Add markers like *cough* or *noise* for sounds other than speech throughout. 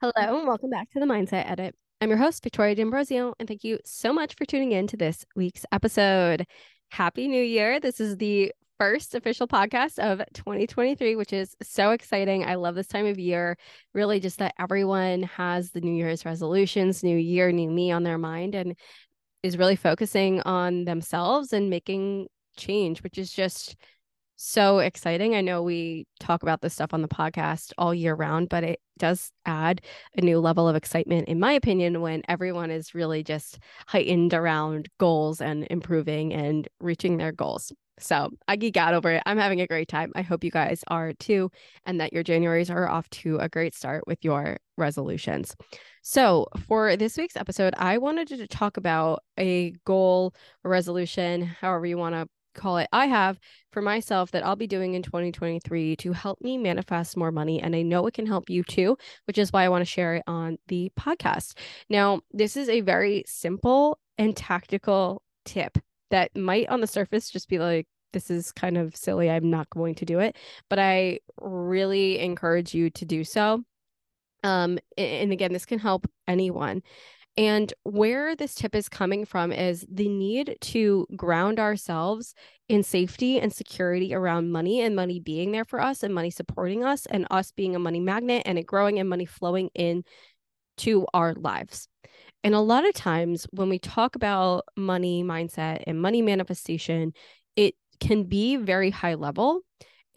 Hello, and welcome back to the Mindset Edit. I'm your host, Victoria D'Ambrosio, and thank you so much for tuning in to this week's episode. Happy New Year. This is the first official podcast of 2023, which is so exciting. I love this time of year. Really, just that everyone has the New Year's resolutions, new year, new me on their mind, and is really focusing on themselves and making change, which is just so exciting. I know we talk about this stuff on the podcast all year round, but it does add a new level of excitement, in my opinion, when everyone is really just heightened around goals and improving and reaching their goals. So I geek out over it. I'm having a great time. I hope you guys are too, and that your Januaries are off to a great start with your resolutions. So, for this week's episode, I wanted to talk about a goal, a resolution, however you want to call it I have for myself that I'll be doing in 2023 to help me manifest more money. And I know it can help you too, which is why I want to share it on the podcast. Now, this is a very simple and tactical tip that might on the surface just be like, this is kind of silly. I'm not going to do it, but I really encourage you to do so. Um, and again, this can help anyone. And where this tip is coming from is the need to ground ourselves in safety and security around money and money being there for us and money supporting us and us being a money magnet and it growing and money flowing in to our lives. And a lot of times when we talk about money mindset and money manifestation, it can be very high level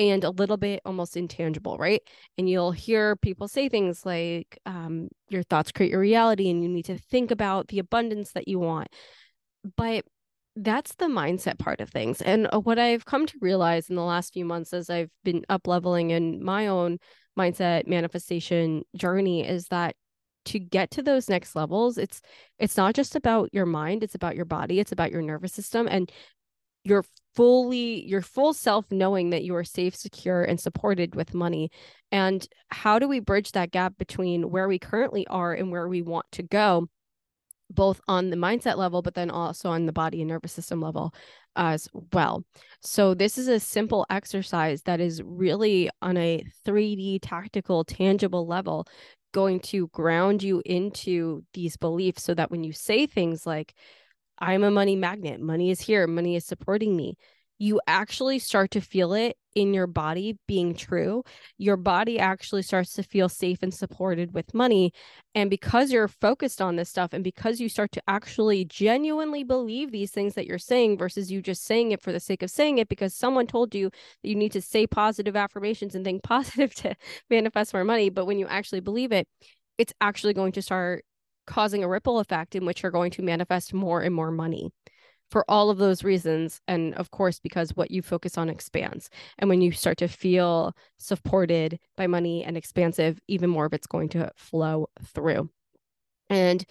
and a little bit almost intangible, right? And you'll hear people say things like, um, your thoughts create your reality, and you need to think about the abundance that you want. But that's the mindset part of things. And uh, what I've come to realize in the last few months as I've been up leveling in my own mindset manifestation journey is that to get to those next levels it's it's not just about your mind it's about your body it's about your nervous system and you're fully your full self knowing that you are safe secure and supported with money. And how do we bridge that gap between where we currently are and where we want to go both on the mindset level but then also on the body and nervous system level as well? So this is a simple exercise that is really on a 3d tactical tangible level going to ground you into these beliefs so that when you say things like I'm a money magnet. Money is here. Money is supporting me. You actually start to feel it in your body being true. Your body actually starts to feel safe and supported with money. And because you're focused on this stuff and because you start to actually genuinely believe these things that you're saying versus you just saying it for the sake of saying it because someone told you that you need to say positive affirmations and think *laughs* positive to manifest more money. But when you actually believe it, it's actually going to start causing a ripple effect in which you're going to manifest more and more money for all of those reasons. And of course, because what you focus on expands. And when you start to feel supported by money and expansive, even more of it's going to flow through. And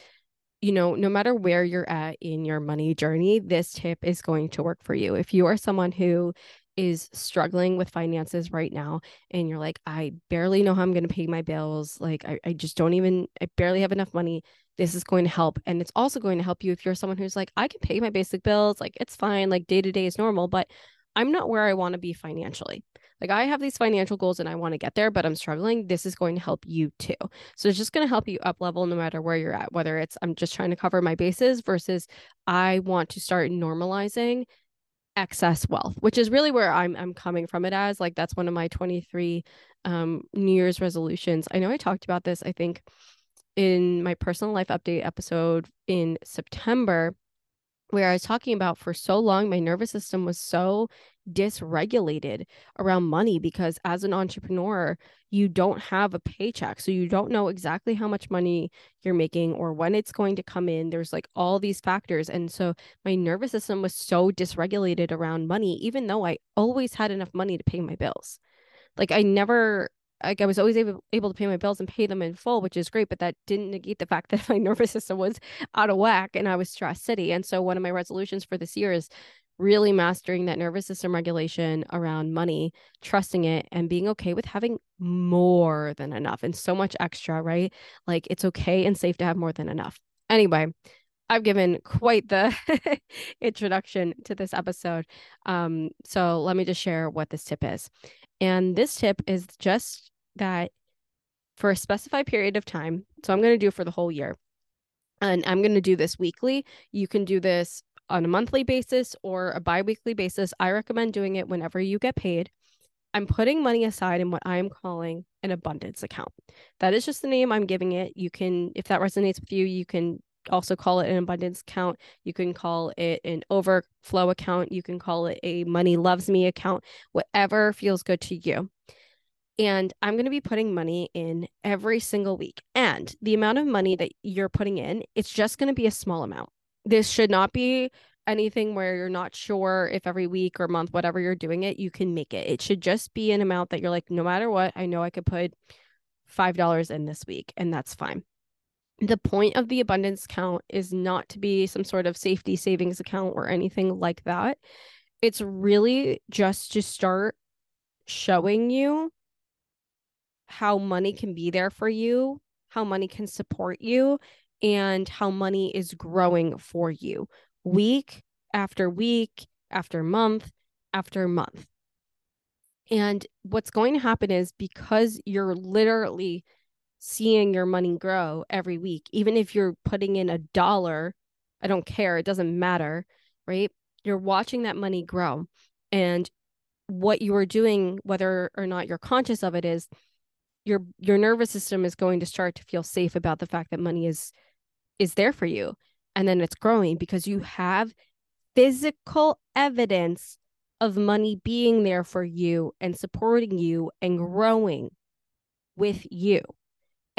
you know, no matter where you're at in your money journey, this tip is going to work for you. If you are someone who is struggling with finances right now and you're like, I barely know how I'm going to pay my bills, like, I, I just don't even, I barely have enough money, this is going to help. And it's also going to help you if you're someone who's like, I can pay my basic bills, like, it's fine, like, day to day is normal, but I'm not where I want to be financially. Like I have these financial goals and I want to get there, but I'm struggling. This is going to help you too. So it's just going to help you up level no matter where you're at, whether it's I'm just trying to cover my bases versus I want to start normalizing excess wealth, which is really where I'm I'm coming from it as. Like that's one of my 23 um New Year's resolutions. I know I talked about this, I think, in my personal life update episode in September where I was talking about for so long, my nervous system was so dysregulated around money because as an entrepreneur, you don't have a paycheck. So you don't know exactly how much money you're making or when it's going to come in. There's like all these factors. And so my nervous system was so dysregulated around money, even though I always had enough money to pay my bills. Like I never like I was always able, able to pay my bills and pay them in full, which is great, but that didn't negate the fact *laughs* that my nervous system was out of whack and I was stress city. And so one of my resolutions for this year is really mastering that nervous system regulation around money, trusting it and being okay with having more than enough and so much extra, right? Like it's okay and safe to have more than enough. Anyway, I've given quite the *laughs* introduction to this episode. Um, so let me just share what this tip is. And this tip is just that for a specified period of time. So I'm going to do it for the whole year. And I'm going to do this weekly. You can do this on a monthly basis or a bi weekly basis. I recommend doing it whenever you get paid. I'm putting money aside in what I'm calling an abundance account. That is just the name I'm giving it. You can, if that resonates with you, you can also call it an abundance account. You can call it an overflow account. You can call it a money loves me account, whatever feels good to you. And I'm going to be putting money in every single week. And the amount of money that you're putting in, it's just going to be a small amount. This should not be anything where you're not sure if every week or month, whatever you're doing it, you can make it. It should just be an amount that you're like, no matter what, I know I could put $5 in this week, and that's fine the point of the abundance count is not to be some sort of safety savings account or anything like that. It's really just to start showing you how money can be there for you, how money can support you, and how money is growing for you week after week, after month, after month. And what's going to happen is because you're literally seeing your money grow every week, even if you're putting in a dollar, I don't care, it doesn't matter, right? You're watching that money grow. And what you are doing, whether or not you're conscious of it, is your your nervous system is going to start to feel safe about the fact that money is is there for you. And then it's growing because you have physical evidence of money being there for you and supporting you and growing with you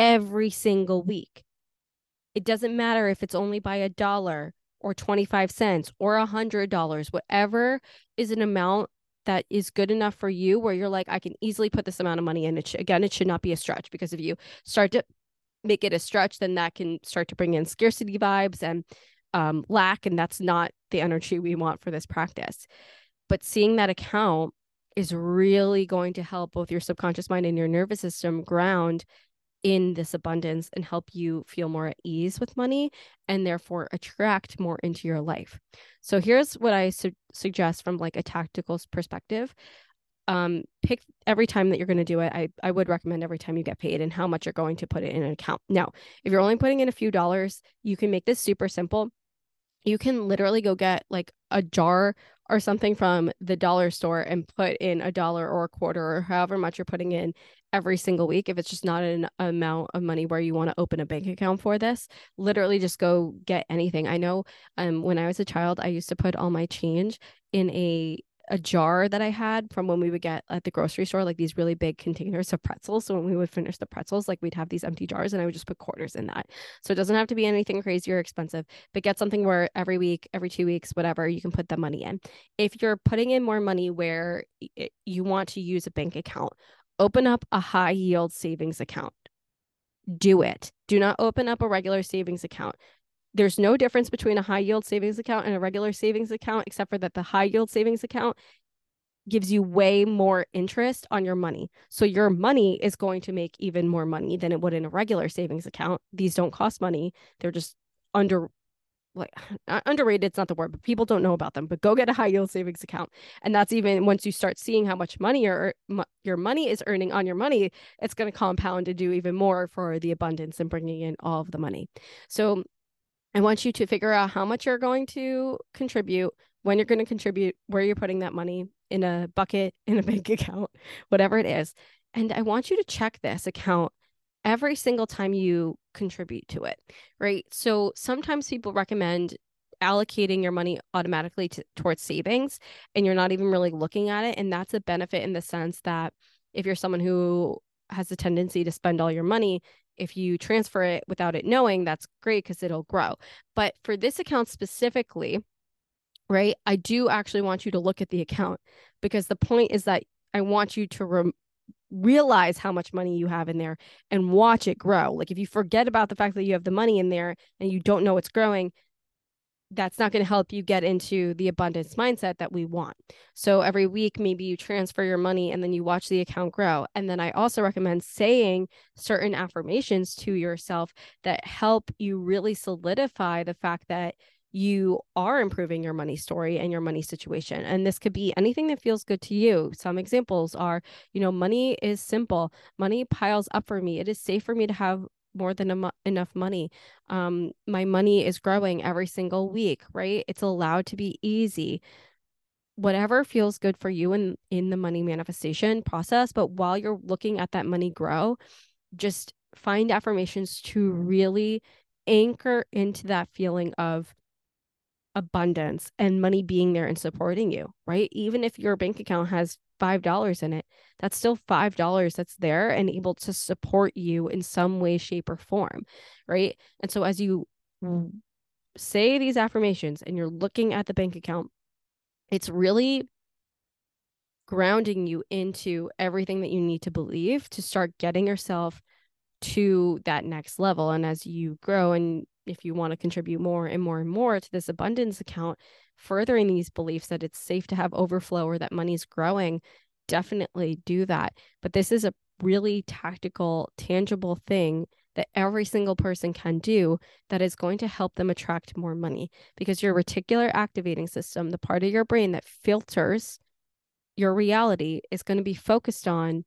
every single week. It doesn't matter if it's only by a dollar or 25 cents or a hundred dollars, whatever is an amount that is good enough for you where you're like, I can easily put this amount of money in. It sh- again, it should not be a stretch because if you start to make it a stretch, then that can start to bring in scarcity vibes and um, lack. And that's not the energy we want for this practice. But seeing that account is really going to help both your subconscious mind and your nervous system ground in this abundance and help you feel more at ease with money and therefore attract more into your life. So here's what I su- suggest from like a tactical perspective. Um, pick every time that you're going to do it. I, I would recommend every time you get paid and how much you're going to put it in an account. Now, if you're only putting in a few dollars, you can make this super simple. You can literally go get like a jar or something from the dollar store and put in a dollar or a quarter or however much you're putting in every single week if it's just not an amount of money where you want to open a bank account for this literally just go get anything i know um when i was a child i used to put all my change in a a jar that I had from when we would get at the grocery store, like these really big containers of pretzels. So when we would finish the pretzels, like we'd have these empty jars and I would just put quarters in that. So it doesn't have to be anything crazy or expensive, but get something where every week, every two weeks, whatever, you can put the money in. If you're putting in more money where you want to use a bank account, open up a high yield savings account. Do it. Do not open up a regular savings account there's no difference between a high yield savings account and a regular savings account, except for that the high yield savings account gives you way more interest on your money. So your money is going to make even more money than it would in a regular savings account. These don't cost money. They're just under like *laughs* underrated it's not the word but people don't know about them but go get a high yield savings account and that's even once you start seeing how much money your your money is earning on your money it's going to compound to do even more for the abundance and bringing in all of the money so I want you to figure out how much you're going to contribute, when you're going to contribute, where you're putting that money in a bucket, in a *laughs* bank account, whatever it is. And I want you to check this account every single time you contribute to it, right? So sometimes people recommend allocating your money automatically to, towards savings and you're not even really looking at it. And that's a benefit in the sense that if you're someone who has a tendency to spend all your money, if you transfer it without it knowing, that's great because it'll grow. But for this account specifically, right, I do actually want you to look at the account because the point is that I want you to re- realize how much money you have in there and watch it grow. Like if you forget about the fact that you have the money in there and you don't know it's growing, that's not going to help you get into the abundance mindset that we want. So every week, maybe you transfer your money and then you watch the account grow. And then I also recommend saying certain affirmations to yourself that help you really solidify the fact that you are improving your money story and your money situation. And this could be anything that feels good to you. Some examples are, you know, money is simple. Money piles up for me. It is safe for me to have more than em- enough money. Um, my money is growing every single week, right? It's allowed to be easy. Whatever feels good for you in in the money manifestation process, but while you're looking at that money grow, just find affirmations to really anchor into that feeling of abundance and money being there and supporting you, right? Even if your bank account has $5 in it, that's still $5 that's there and able to support you in some way, shape, or form, right? And so as you say these affirmations and you're looking at the bank account, it's really grounding you into everything that you need to believe to start getting yourself to that next level. And as you grow and if you want to contribute more and more and more to this abundance account, furthering these beliefs that it's safe to have overflow or that money's growing, definitely do that. But this is a really tactical, tangible thing that every single person can do that is going to help them attract more money because your reticular activating system, the part of your brain that filters your reality, is going to be focused on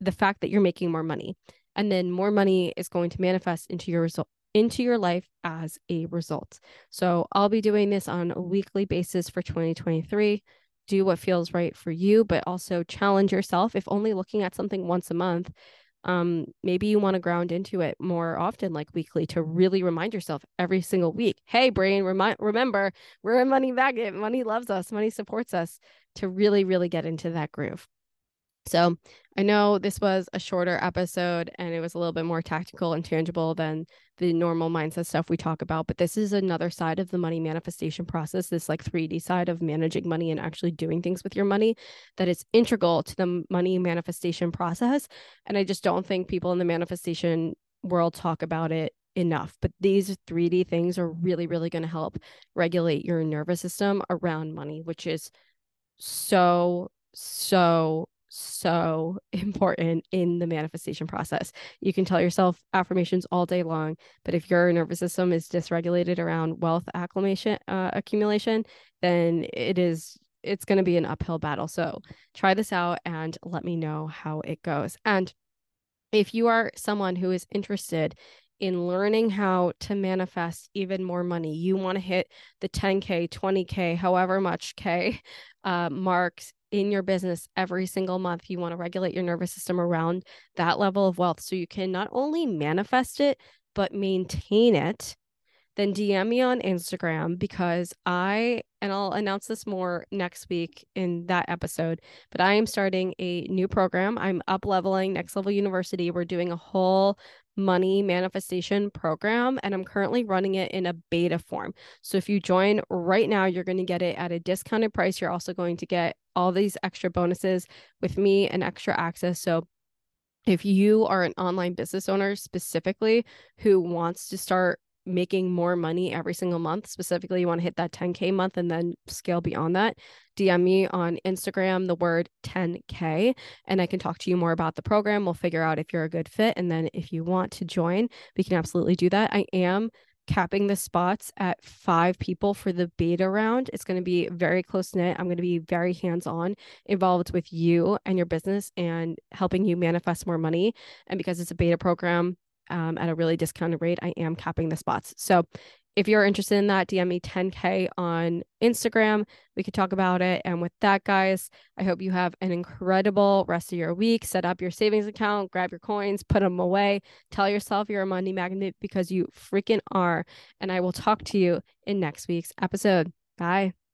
the fact that you're making more money. And then more money is going to manifest into your result into your life as a result. So I'll be doing this on a weekly basis for 2023. Do what feels right for you, but also challenge yourself. If only looking at something once a month, um, maybe you want to ground into it more often, like weekly, to really remind yourself every single week. Hey, brain, remind remember we're a money magnet. Money loves us. Money supports us. To really, really get into that groove. So I know this was a shorter episode and it was a little bit more tactical and tangible than the normal mindset stuff we talk about, but this is another side of the money manifestation process, this like 3D side of managing money and actually doing things with your money that is integral to the money manifestation process. And I just don't think people in the manifestation world talk about it enough. But these 3D things are really, really going to help regulate your nervous system around money, which is so, so so *laughs* important in the manifestation process. You can tell yourself affirmations all day long, but if your nervous system is dysregulated around wealth acclimation uh, accumulation, then it is it's going to be an uphill battle. So try this out and let me know how it goes. And if you are someone who is interested in learning how to manifest even more money. You want to hit the 10K, 20K, however much K uh, marks in your business every single month. You want to regulate your nervous system around that level of wealth so you can not only manifest it, but maintain it. Then DM me on Instagram because I, and I'll announce this more next week in that episode, but I am starting a new program. I'm up leveling Next Level University. We're doing a whole money manifestation program and I'm currently running it in a beta form. So if you join right now, you're going to get it at a discounted price. You're also going to get all these extra bonuses with me and extra access. So if you are an online business owner specifically who wants to start making more money every single month, specifically you want to hit that 10K month and then scale beyond that, DM me on Instagram, the word 10K, and I can talk to you more about the program. We'll figure out if you're a good fit. And then if you want to join, we can absolutely do that. I am capping the spots at five people for the beta round. It's going to be very close knit. I'm going to be very hands on, involved with you and your business and helping you manifest more money. And because it's a beta program, um, at a really discounted rate, I am capping the spots. So if you're interested in that, DM me 10K on Instagram. We could talk about it. And with that, guys, I hope you have an incredible rest of your week. Set up your savings account, grab your coins, put them away. Tell yourself you're a money magnet because you freaking are. And I will talk to you in next week's episode. Bye.